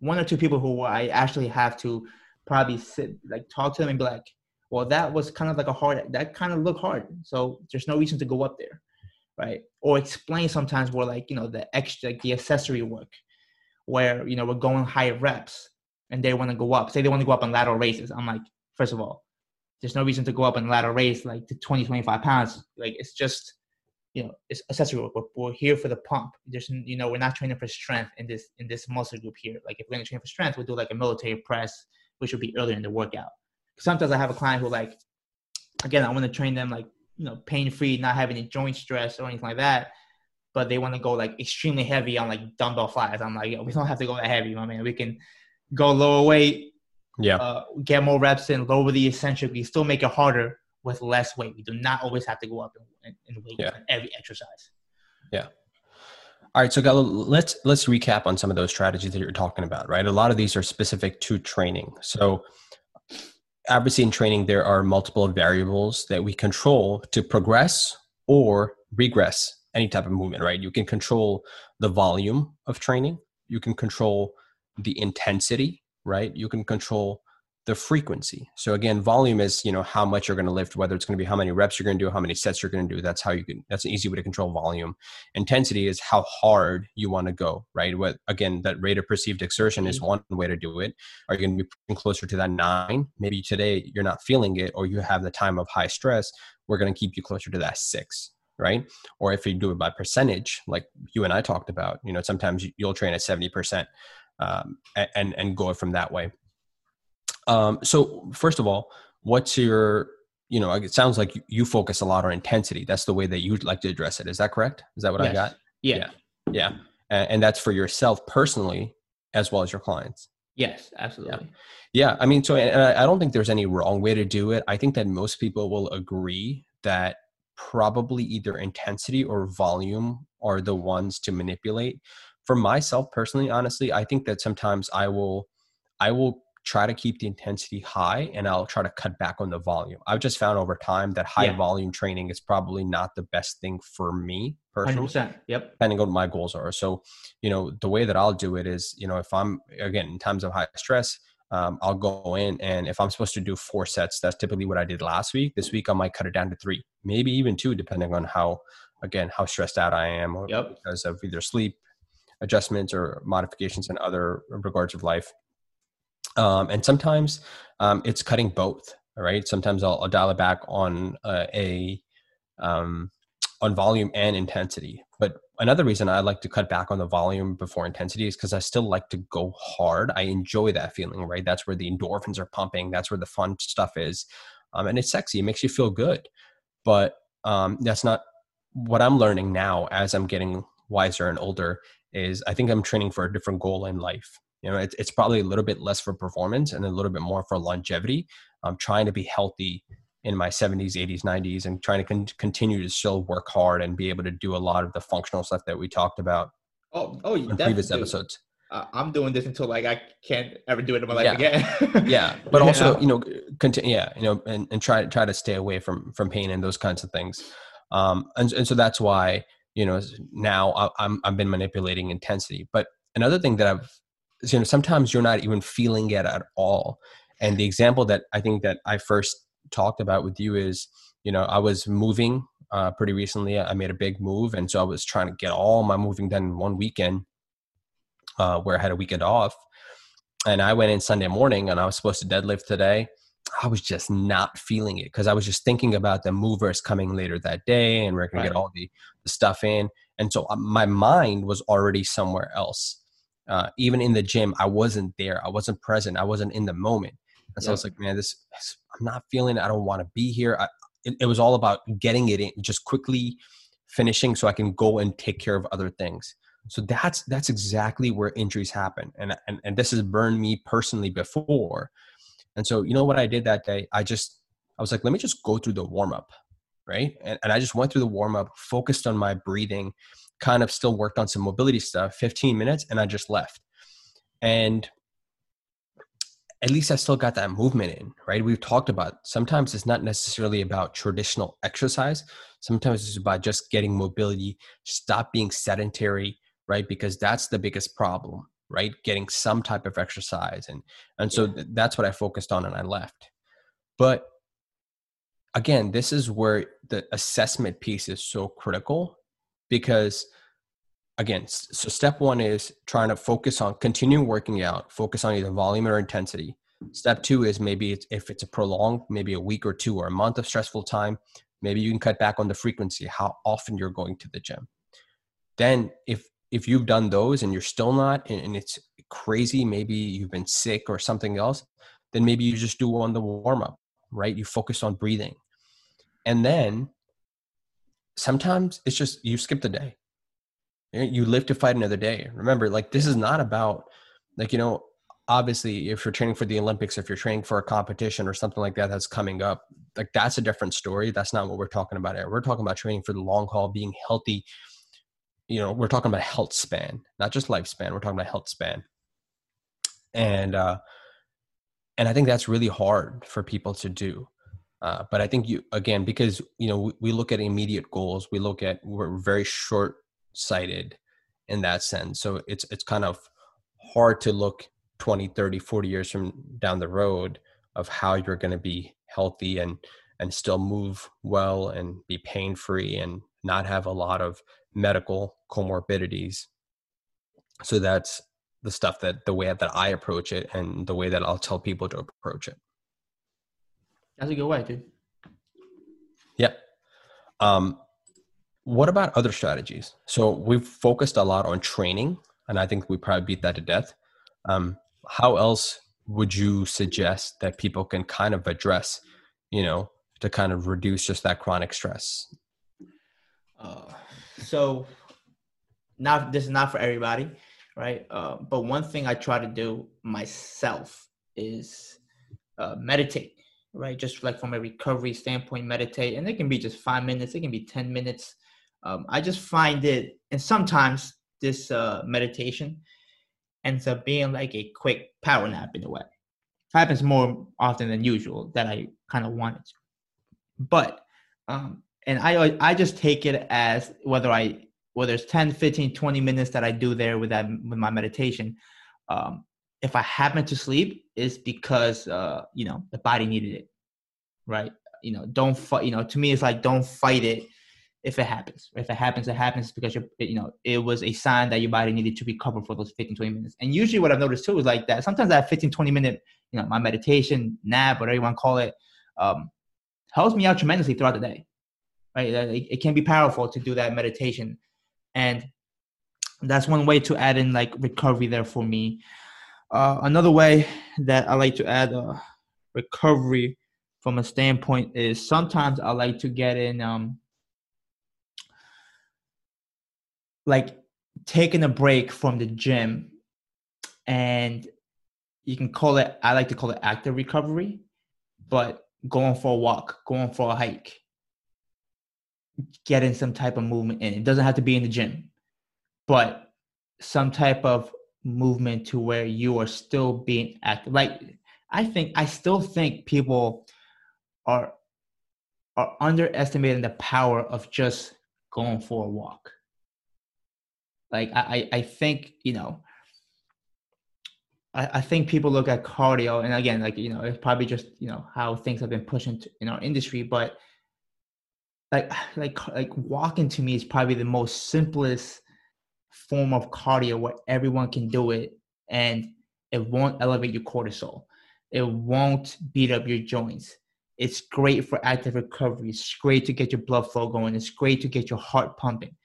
[SPEAKER 1] one or two people who I actually have to probably sit like talk to them and be like, well, that was kind of like a hard that kind of looked hard. So there's no reason to go up there, right? Or explain sometimes where like you know the extra like the accessory work, where you know we're going higher reps and they want to go up. Say they want to go up on lateral raises. I'm like, first of all, there's no reason to go up on lateral raise like to 20, 25 pounds. Like it's just, you know, it's accessory work. We're, we're here for the pump. There's, you know, we're not training for strength in this in this muscle group here. Like if we're going to train for strength, we'll do like a military press, which would be earlier in the workout. Sometimes I have a client who like, again, I want to train them like, you know, pain free, not having any joint stress or anything like that. But they want to go like extremely heavy on like dumbbell flies. I'm like, we don't have to go that heavy, my man. We can go lower weight,
[SPEAKER 2] yeah.
[SPEAKER 1] Uh, get more reps in, lower the eccentric. We still make it harder with less weight. We do not always have to go up in, in weight yeah. every exercise.
[SPEAKER 2] Yeah. All right, so Gallo, let's let's recap on some of those strategies that you're talking about, right? A lot of these are specific to training. So obviously in training there are multiple variables that we control to progress or regress any type of movement, right? You can control the volume of training, you can control the intensity right? You can control the frequency. So again, volume is, you know, how much you're going to lift, whether it's going to be how many reps you're going to do, how many sets you're going to do. That's how you can, that's an easy way to control volume. Intensity is how hard you want to go, right? What, again, that rate of perceived exertion is mm-hmm. one way to do it. Are you going to be closer to that nine? Maybe today you're not feeling it or you have the time of high stress. We're going to keep you closer to that six right or if you do it by percentage like you and i talked about you know sometimes you'll train at 70% um, and and go from that way. Um, so first of all, what's your you know it sounds like you focus a lot on intensity. That's the way that you'd like to address it. Is that correct? Is that what
[SPEAKER 1] yes.
[SPEAKER 2] I got?
[SPEAKER 1] Yeah,
[SPEAKER 2] yeah, yeah. And, and that's for yourself personally as well as your clients.
[SPEAKER 1] Yes, absolutely.
[SPEAKER 2] Yeah, yeah I mean, so I don't think there's any wrong way to do it. I think that most people will agree that probably either intensity or volume are the ones to manipulate for myself personally honestly i think that sometimes i will i will try to keep the intensity high and i'll try to cut back on the volume i've just found over time that high yeah. volume training is probably not the best thing for me personally 100%.
[SPEAKER 1] yep
[SPEAKER 2] depending on what my goals are so you know the way that i'll do it is you know if i'm again in times of high stress um, I'll go in and if I'm supposed to do four sets, that's typically what I did last week. This week I might cut it down to three, maybe even two, depending on how, again, how stressed out I am
[SPEAKER 1] yep.
[SPEAKER 2] because of either sleep, adjustments or modifications in other regards of life. Um, and sometimes um, it's cutting both. Right. Sometimes I'll, I'll dial it back on uh, a um, on volume and intensity. But another reason I like to cut back on the volume before intensity is because I still like to go hard. I enjoy that feeling. Right. That's where the endorphins are pumping. That's where the fun stuff is, um, and it's sexy. It makes you feel good. But um, that's not what I'm learning now as I'm getting wiser and older is I think I'm training for a different goal in life. You know, it's, it's probably a little bit less for performance and a little bit more for longevity. I'm trying to be healthy in my 70s, 80s, 90s, and trying to con- continue to still work hard and be able to do a lot of the functional stuff that we talked about.
[SPEAKER 1] Oh, oh, in
[SPEAKER 2] previous episodes.
[SPEAKER 1] Uh, I'm doing this until like I can't ever do it in my life yeah.
[SPEAKER 2] again. yeah, but also you know, continue. Yeah, you know, and, and try try to stay away from from pain and those kinds of things. Um, and and so that's why you know now i'm i've been manipulating intensity but another thing that i've you know sometimes you're not even feeling it at all and the example that i think that i first talked about with you is you know i was moving uh, pretty recently i made a big move and so i was trying to get all my moving done in one weekend uh, where i had a weekend off and i went in sunday morning and i was supposed to deadlift today I was just not feeling it because I was just thinking about the movers coming later that day and we're going right. to get all the, the, stuff in. And so uh, my mind was already somewhere else. Uh, even in the gym, I wasn't there. I wasn't present. I wasn't in the moment. And so yep. I was like, man, this, I'm not feeling it. I don't want to be here. I, it, it was all about getting it in, just quickly finishing so I can go and take care of other things. So that's that's exactly where injuries happen, and and and this has burned me personally before and so, you know what I did that day? I just, I was like, let me just go through the warm up. Right. And, and I just went through the warm up, focused on my breathing, kind of still worked on some mobility stuff, 15 minutes, and I just left. And at least I still got that movement in, right? We've talked about sometimes it's not necessarily about traditional exercise. Sometimes it's about just getting mobility, stop being sedentary, right? Because that's the biggest problem, right? Getting some type of exercise. And and so yeah. that's what I focused on and I left. But again, this is where the assessment piece is so critical because again, so step one is trying to focus on continuing working out, focus on either volume or intensity. Step two is maybe it's, if it's a prolonged, maybe a week or two or a month of stressful time, maybe you can cut back on the frequency, how often you're going to the gym. Then if if you've done those and you're still not and, and it's crazy, maybe you've been sick or something else, then maybe you just do on the warm up, right? You focus on breathing. And then sometimes it's just you skip the day. You live to fight another day. Remember like this is not about like you know obviously if you're training for the olympics if you're training for a competition or something like that that's coming up like that's a different story. That's not what we're talking about here. We're talking about training for the long haul being healthy. You know we're talking about health span not just lifespan. We're talking about health span. And uh and i think that's really hard for people to do uh, but i think you again because you know we, we look at immediate goals we look at we're very short sighted in that sense. So it's it's kind of hard to look 20 30 40 years from down the road of how you're going to be healthy and and still move well and be pain free and not have a lot of medical comorbidities. So that's the stuff that the way that i approach it and the way that i'll tell people to approach it
[SPEAKER 1] that's a good way dude
[SPEAKER 2] yeah um what about other strategies? So we've focused a lot on training, and I think we probably beat that to death. Um, how else would you suggest that people can kind of address, you know, to kind of reduce just that chronic stress?
[SPEAKER 1] Uh, so, not this is not for everybody, right? Uh, but one thing I try to do myself is uh, meditate, right? Just like from a recovery standpoint, meditate, and it can be just five minutes, it can be ten minutes um, I just find it, and sometimes this uh, meditation ends up being like a quick power nap in a way. It happens more often than usual that I kind of want it. But, um, and I, I just take it as whether I, whether it's 10, 15, 20 minutes that I do there with that, with my meditation. Um, if I happen to sleep, it's because, uh, you know, the body needed it, right? You know, don't fight, you know, to me, it's like, don't fight it if it happens. If it happens, it happens because you're, you know, it was a sign that your body needed to recover for those 15, 20 minutes. And usually what I've noticed too is like that. Sometimes that 15, 20 minute, you know, my meditation, nap, whatever you want to call it, um, helps me out tremendously throughout the day. Right. It, it can be powerful to do that meditation. And that's one way to add in like recovery there for me. Uh, another way that I like to add uh, recovery from a standpoint is sometimes I like to get in um, like taking a break from the gym and you can call it i like to call it active recovery but going for a walk going for a hike getting some type of movement in. It doesn't have to be in the gym but some type of movement to where you are still being active like i think i still think people are are underestimating the power of just going for a walk. Like I, I think, you know, I, I think people look at cardio and again, like, you know, it's probably just, you know, how things have been pushed into, in our industry, but like, like, like walking to me is probably the most simplest form of cardio where everyone can do it and it won't elevate your cortisol. It won't beat up your joints. It's great for active recovery. It's great to get your blood flow going. It's great to get your heart pumping.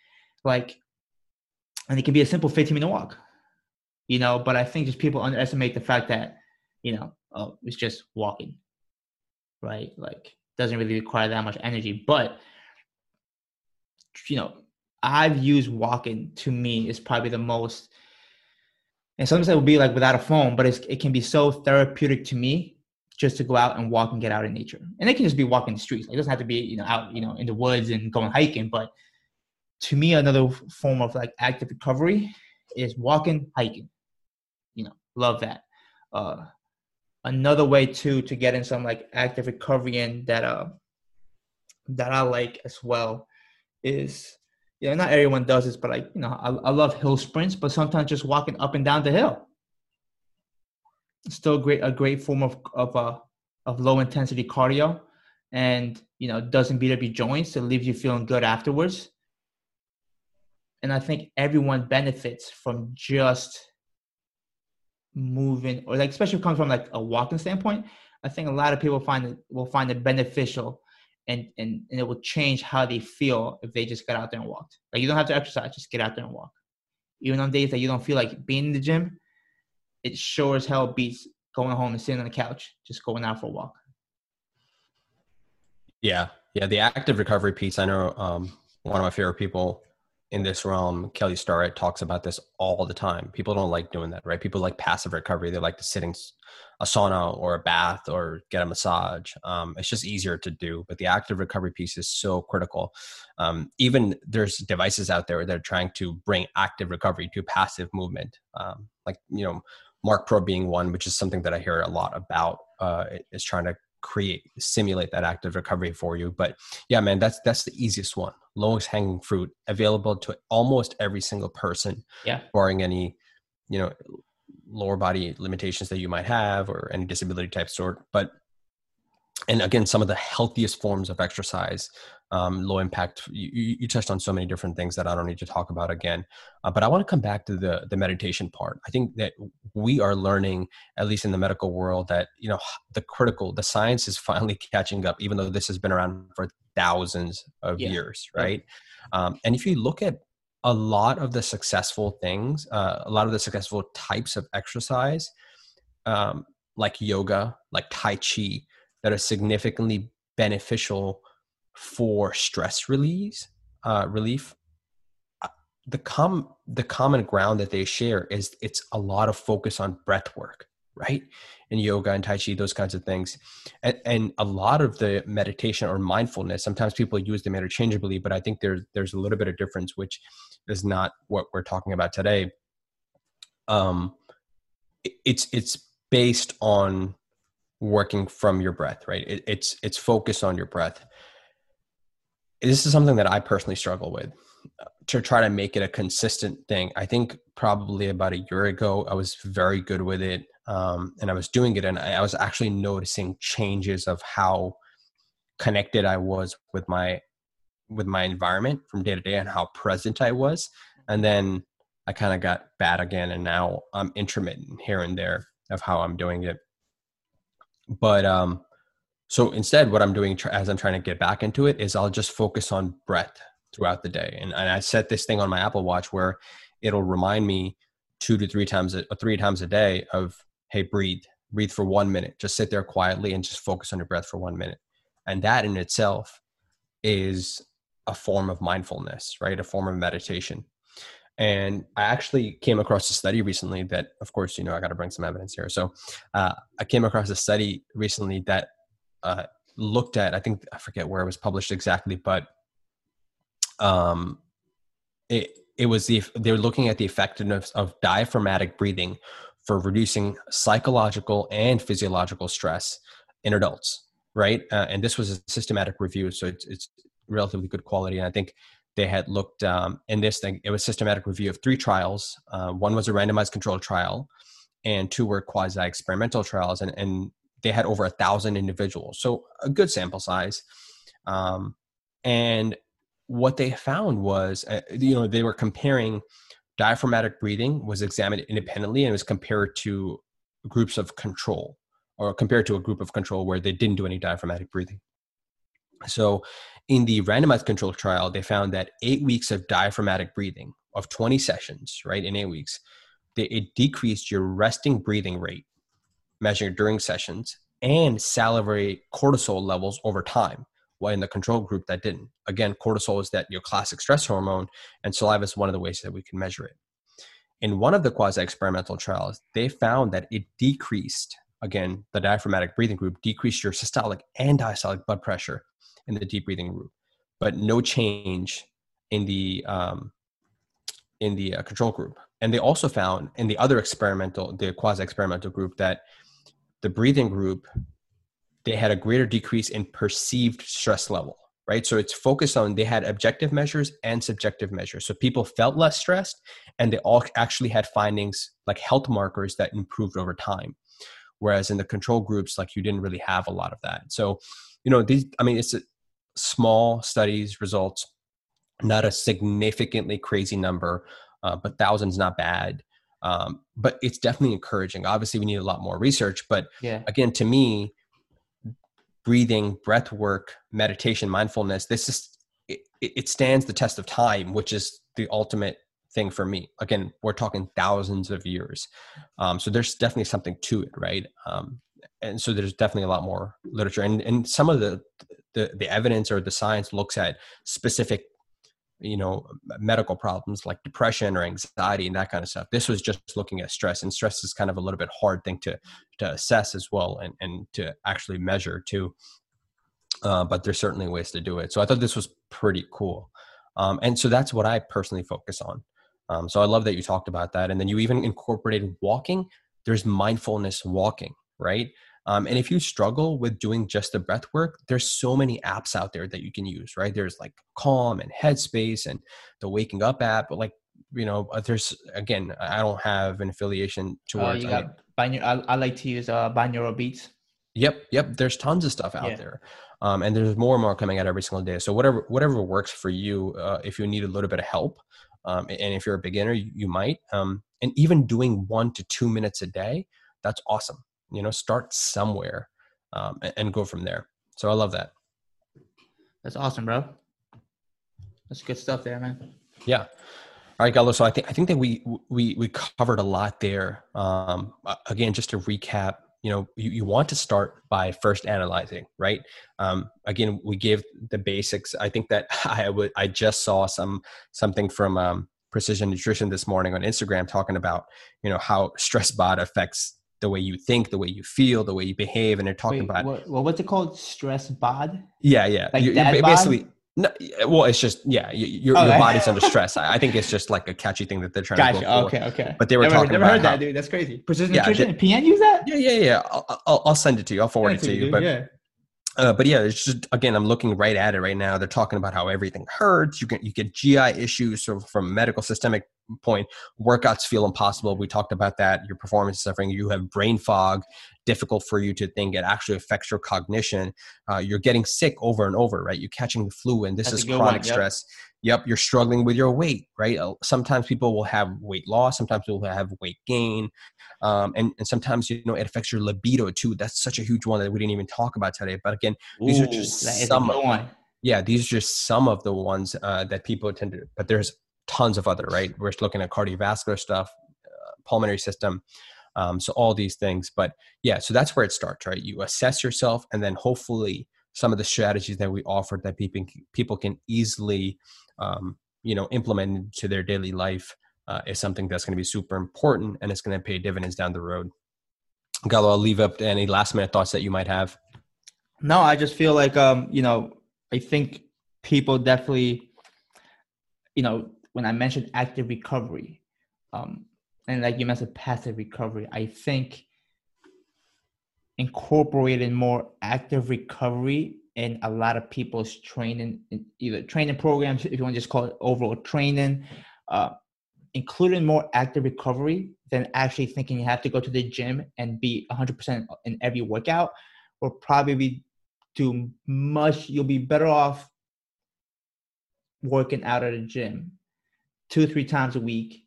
[SPEAKER 1] Like and it can be a simple 15 minute walk you know but i think just people underestimate the fact that you know oh it's just walking right like doesn't really require that much energy but you know i've used walking to me is probably the most and sometimes it will be like without a phone but it can be so therapeutic to me just to go out and walk and get out in nature and it can just be walking the streets it doesn't have to be you know out you know in the woods and going hiking but to me, another form of like active recovery is walking, hiking. You know, love that. Uh, another way too to get in some like active recovery in that uh that I like as well is you know not everyone does this, but like you know I, I love hill sprints, but sometimes just walking up and down the hill. It's still great a great form of of uh of low intensity cardio and you know doesn't beat up your joints it leaves you feeling good afterwards and i think everyone benefits from just moving or like especially comes from like a walking standpoint i think a lot of people find it will find it beneficial and, and and it will change how they feel if they just get out there and walked like you don't have to exercise just get out there and walk even on days that you don't feel like being in the gym it sure as hell beats going home and sitting on the couch just going out for a walk
[SPEAKER 2] yeah yeah the active recovery piece i know um, one of my favorite people in this realm, Kelly Starrett talks about this all the time. People don't like doing that, right? People like passive recovery. They like to sit in a sauna or a bath or get a massage. Um, it's just easier to do. But the active recovery piece is so critical. Um, even there's devices out there that are trying to bring active recovery to passive movement, um, like you know, Marc Pro being one, which is something that I hear a lot about. Uh, is trying to create simulate that active recovery for you but yeah man that's that's the easiest one lowest hanging fruit available to almost every single person
[SPEAKER 1] yeah
[SPEAKER 2] barring any you know lower body limitations that you might have or any disability type sort but and again some of the healthiest forms of exercise um, low impact you, you, touched on so many different things that i don't need to talk about again uh, but i want to come back to the the meditation part i think that we are learning at least in the medical world that you know the critical the science is finally catching up even though this has been around for thousands of yeah. years right yeah. um, and if you look at a lot of the successful things uh, a lot of the successful types of exercise um, like yoga like tai chi that are significantly beneficial for stress release uh, relief uh, the com the common ground that they share is it's a lot of focus on breath work right? In yoga and tai chi those kinds of things. And, and a lot of the meditation or mindfulness sometimes people use them interchangeably but i think there's there's a little bit of difference which is not what we're talking about today um it's it's based on working from your breath right it, it's it's focused on your breath this is something that I personally struggle with uh, to try to make it a consistent thing. I think probably about a year ago, I was very good with it. Um, and I was doing it, and I was actually noticing changes of how connected I was with my with my environment from day to day and how present I was. And then I kind of got bad again, and now I'm intermittent here and there of how I'm doing it. But um, so instead, what I'm doing as I'm trying to get back into it is I'll just focus on breath throughout the day. And, and I set this thing on my Apple Watch where it'll remind me two to three times, a, three times a day of, hey, breathe, breathe for one minute. Just sit there quietly and just focus on your breath for one minute. And that in itself is a form of mindfulness, right? A form of meditation. And I actually came across a study recently that, of course, you know, I got to bring some evidence here. So uh, I came across a study recently that uh, looked at. I think I forget where it was published exactly, but um, it it was the they were looking at the effectiveness of diaphragmatic breathing for reducing psychological and physiological stress in adults, right? Uh, and this was a systematic review, so it's it's relatively good quality. And I think they had looked um, in this thing. It was systematic review of three trials. Uh, one was a randomized controlled trial, and two were quasi experimental trials. And, and they had over a thousand individuals, so a good sample size. Um, and what they found was, uh, you know, they were comparing diaphragmatic breathing was examined independently and was compared to groups of control or compared to a group of control where they didn't do any diaphragmatic breathing. So, in the randomized control trial, they found that eight weeks of diaphragmatic breathing of 20 sessions, right, in eight weeks, they, it decreased your resting breathing rate measured during sessions and salivary cortisol levels over time while in the control group that didn't. Again cortisol is that your classic stress hormone and saliva is one of the ways that we can measure it. In one of the quasi experimental trials they found that it decreased again the diaphragmatic breathing group decreased your systolic and diastolic blood pressure in the deep breathing group but no change in the um, in the uh, control group and they also found in the other experimental the quasi experimental group that the breathing group, they had a greater decrease in perceived stress level, right? So it's focused on they had objective measures and subjective measures. So people felt less stressed and they all actually had findings like health markers that improved over time. Whereas in the control groups, like you didn't really have a lot of that. So, you know, these, I mean, it's a small studies results, not a significantly crazy number, uh, but thousands not bad. Um, but it's definitely encouraging. Obviously, we need a lot more research. But yeah. again, to me, breathing, breath work, meditation, mindfulness, this is it, it stands the test of time, which is the ultimate thing for me. Again, we're talking thousands of years. Um, so there's definitely something to it, right? Um, and so there's definitely a lot more literature and, and some of the, the, the evidence or the science looks at specific you know medical problems like depression or anxiety and that kind of stuff this was just looking at stress and stress is kind of a little bit hard thing to to assess as well and and to actually measure too uh, but there's certainly ways to do it so i thought this was pretty cool um, and so that's what i personally focus on um, so i love that you talked about that and then you even incorporated walking there's mindfulness walking right um, and if you struggle with doing just the breath work, there's so many apps out there that you can use, right? There's like Calm and Headspace and the Waking Up app. But like, you know, uh, there's again, I don't have an affiliation towards.
[SPEAKER 1] Uh, you got binaural, I, I, like to use uh, binaural beats.
[SPEAKER 2] Yep, yep. There's tons of stuff out yeah. there, um, and there's more and more coming out every single day. So whatever whatever works for you, uh, if you need a little bit of help, um, and if you're a beginner, you, you might. Um, and even doing one to two minutes a day, that's awesome you know start somewhere um, and, and, go from there. So i love that.
[SPEAKER 1] That's awesome bro. That's good stuff there man.
[SPEAKER 2] Yeah. All right gallo so i think i think that we we we covered a lot there. Um, again just to recap you know you, you want to start by first analyzing right um, again we give the basics i think that i would i just saw some something from um, precision nutrition this morning on instagram talking about you know how stress bod affects the way you think, the way you feel, the way you behave, and they're talking Wait, about
[SPEAKER 1] what, well, what's it called? Stress bod.
[SPEAKER 2] Yeah, yeah. Like you're, you're basically. No, well, it's just yeah, your, oh, your body's under stress. I, I, think it's just like a catchy thing that they're trying
[SPEAKER 1] gotcha.
[SPEAKER 2] to go
[SPEAKER 1] for. Okay, okay.
[SPEAKER 2] But they were
[SPEAKER 1] never,
[SPEAKER 2] talking
[SPEAKER 1] never
[SPEAKER 2] about
[SPEAKER 1] heard
[SPEAKER 2] how,
[SPEAKER 1] that, dude. That's crazy. Precision yeah, nutrition. PN use that?
[SPEAKER 2] Yeah, yeah, yeah. I'll, I'll, I'll send it to you. I'll forward That's it to you. Dude, but yeah. Uh, but yeah, it's just again, I'm looking right at it right now. They're talking about how everything hurts. You get you get GI issues so from medical systemic point. Workouts feel impossible. We talked about that. Your performance is suffering. You have brain fog, difficult for you to think. It actually affects your cognition. Uh, you're getting sick over and over, right? You're catching the flu, and this That's is chronic one, yep. stress. Yep, you're struggling with your weight, right? Uh, sometimes people will have weight loss. Sometimes people will have weight gain. Um, and, and sometimes, you know, it affects your libido too. That's such a huge one that we didn't even talk about today. But again, these Ooh, are just some. Of, yeah, these are just some of the ones uh, that people tend to, but there's tons of other, right? We're looking at cardiovascular stuff, uh, pulmonary system. Um, so all these things, but yeah, so that's where it starts, right? You assess yourself, and then hopefully some of the strategies that we offered that people people can easily, um, you know, implement into their daily life uh, is something that's going to be super important and it's going to pay dividends down the road. Gallo, I'll leave up any last minute thoughts that you might have.
[SPEAKER 1] No, I just feel like, um, you know, I think people definitely, you know, when I mentioned active recovery, um, and like you mentioned passive recovery, I think incorporating more active recovery in a lot of people's training, either training programs, if you want to just call it overall training, uh, including more active recovery than actually thinking you have to go to the gym and be 100% in every workout will probably do much you'll be better off working out at a gym two three times a week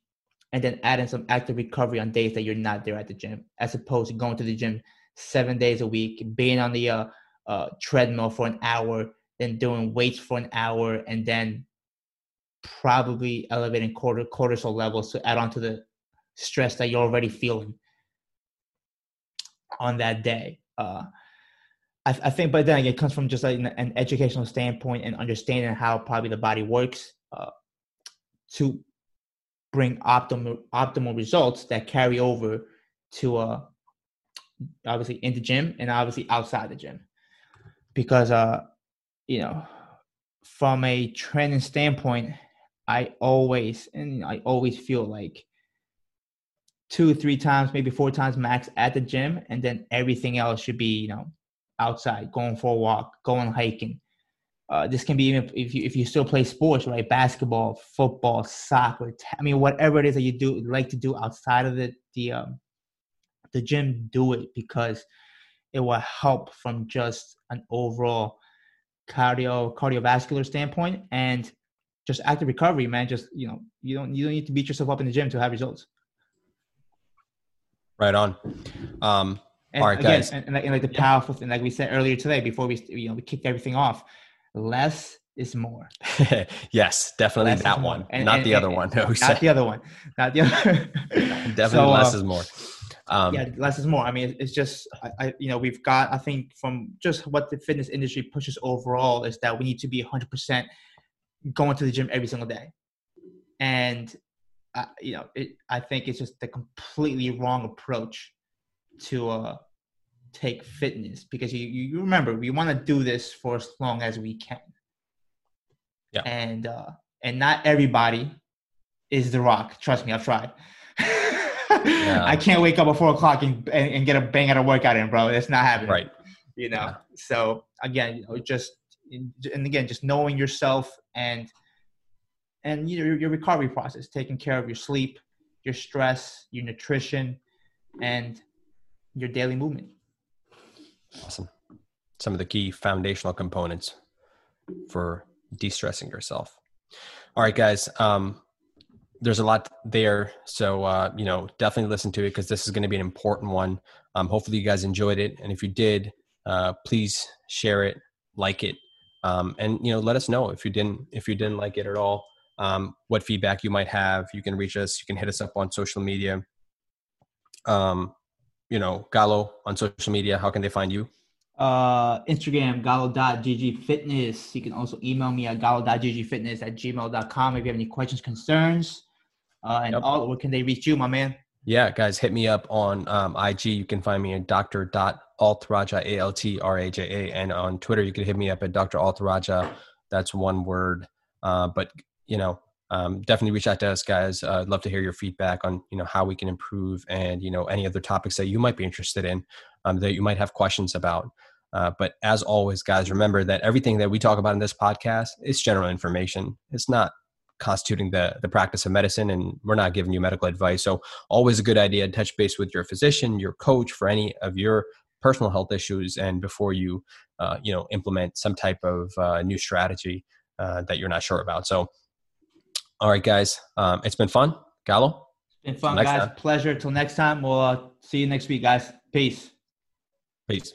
[SPEAKER 1] and then adding some active recovery on days that you're not there at the gym as opposed to going to the gym seven days a week being on the uh, uh, treadmill for an hour then doing weights for an hour and then probably elevating cortisol levels to add on to the stress that you're already feeling on that day. Uh, I, I, think, but then again, it comes from just like an educational standpoint and understanding how probably the body works uh, to bring optimal optimal results that carry over to uh, obviously in the gym and obviously outside the gym, because uh, you know, from a training standpoint, I always and I always feel like two, three times, maybe four times max at the gym, and then everything else should be, you know, outside, going for a walk, going hiking. Uh, this can be even if you if you still play sports, right? Basketball, football, soccer. I mean, whatever it is that you do like to do outside of the the um, the gym, do it because it will help from just an overall cardio cardiovascular standpoint and just active recovery, man. Just you know, you don't you don't need to beat yourself up in the gym to have results.
[SPEAKER 2] Right on. Um,
[SPEAKER 1] and
[SPEAKER 2] all right,
[SPEAKER 1] again,
[SPEAKER 2] guys.
[SPEAKER 1] And, and, like, and like the powerful thing, like we said earlier today, before we you know we kicked everything off, less is more.
[SPEAKER 2] yes, definitely less that one, and, not and, the other one.
[SPEAKER 1] No, not the other one. Not the other.
[SPEAKER 2] definitely so, less uh, is more.
[SPEAKER 1] Um, yeah, less is more. I mean, it's just, I, I, you know, we've got, I think, from just what the fitness industry pushes overall is that we need to be 100% going to the gym every single day. And, uh, you know, it, I think it's just the completely wrong approach to uh, take fitness because you, you remember, we want to do this for as long as we can.
[SPEAKER 2] Yeah.
[SPEAKER 1] And, uh, and not everybody is the rock. Trust me, I've tried. yeah. I can't wake up at four o'clock and, and, and, get a bang at a workout in, bro. It's not happening.
[SPEAKER 2] Right.
[SPEAKER 1] You know. Yeah. So again, you know, just and again, just knowing yourself and and you know your your recovery process, taking care of your sleep, your stress, your nutrition, and your daily movement.
[SPEAKER 2] Awesome. Some of the key foundational components for de-stressing yourself. All right, guys. Um, there's a lot there. So, uh, you know, definitely listen to it because this is going to be an important one. Um, hopefully, you guys enjoyed it. And if you did, uh, please share it, like it, um, and you know, let us know if you didn't if you didn't like it at all. Um, what feedback you might have. You can reach us. You can hit us up on social media. Um, you know, Gallo on social media. How can they find you?
[SPEAKER 1] Uh, Instagram, gallo.ggfitness. You can also email me at gallo.ggfitness at gmail.com if you have any questions, concerns. Uh, and yep. all, where can they reach you, my man?
[SPEAKER 2] Yeah, guys, hit me up on um, IG. You can find me at Dr. Altraja, A L T R A J A. And on Twitter, you can hit me up at Dr. Altraja. That's one word. Uh, but, you know, um, definitely reach out to us, guys. Uh, I'd love to hear your feedback on, you know, how we can improve and, you know, any other topics that you might be interested in, um, that you might have questions about. Uh, but as always, guys, remember that everything that we talk about in this podcast is general information. It's not constituting the the practice of medicine and we're not giving you medical advice so always a good idea to touch base with your physician your coach for any of your personal health issues and before you uh, you know implement some type of uh, new strategy uh, that you're not sure about so all right guys. Um, it's been fun. Gallo
[SPEAKER 1] it's been fun guys. time. pleasure. Till next time. We'll uh, see you next week guys. Peace.
[SPEAKER 2] Peace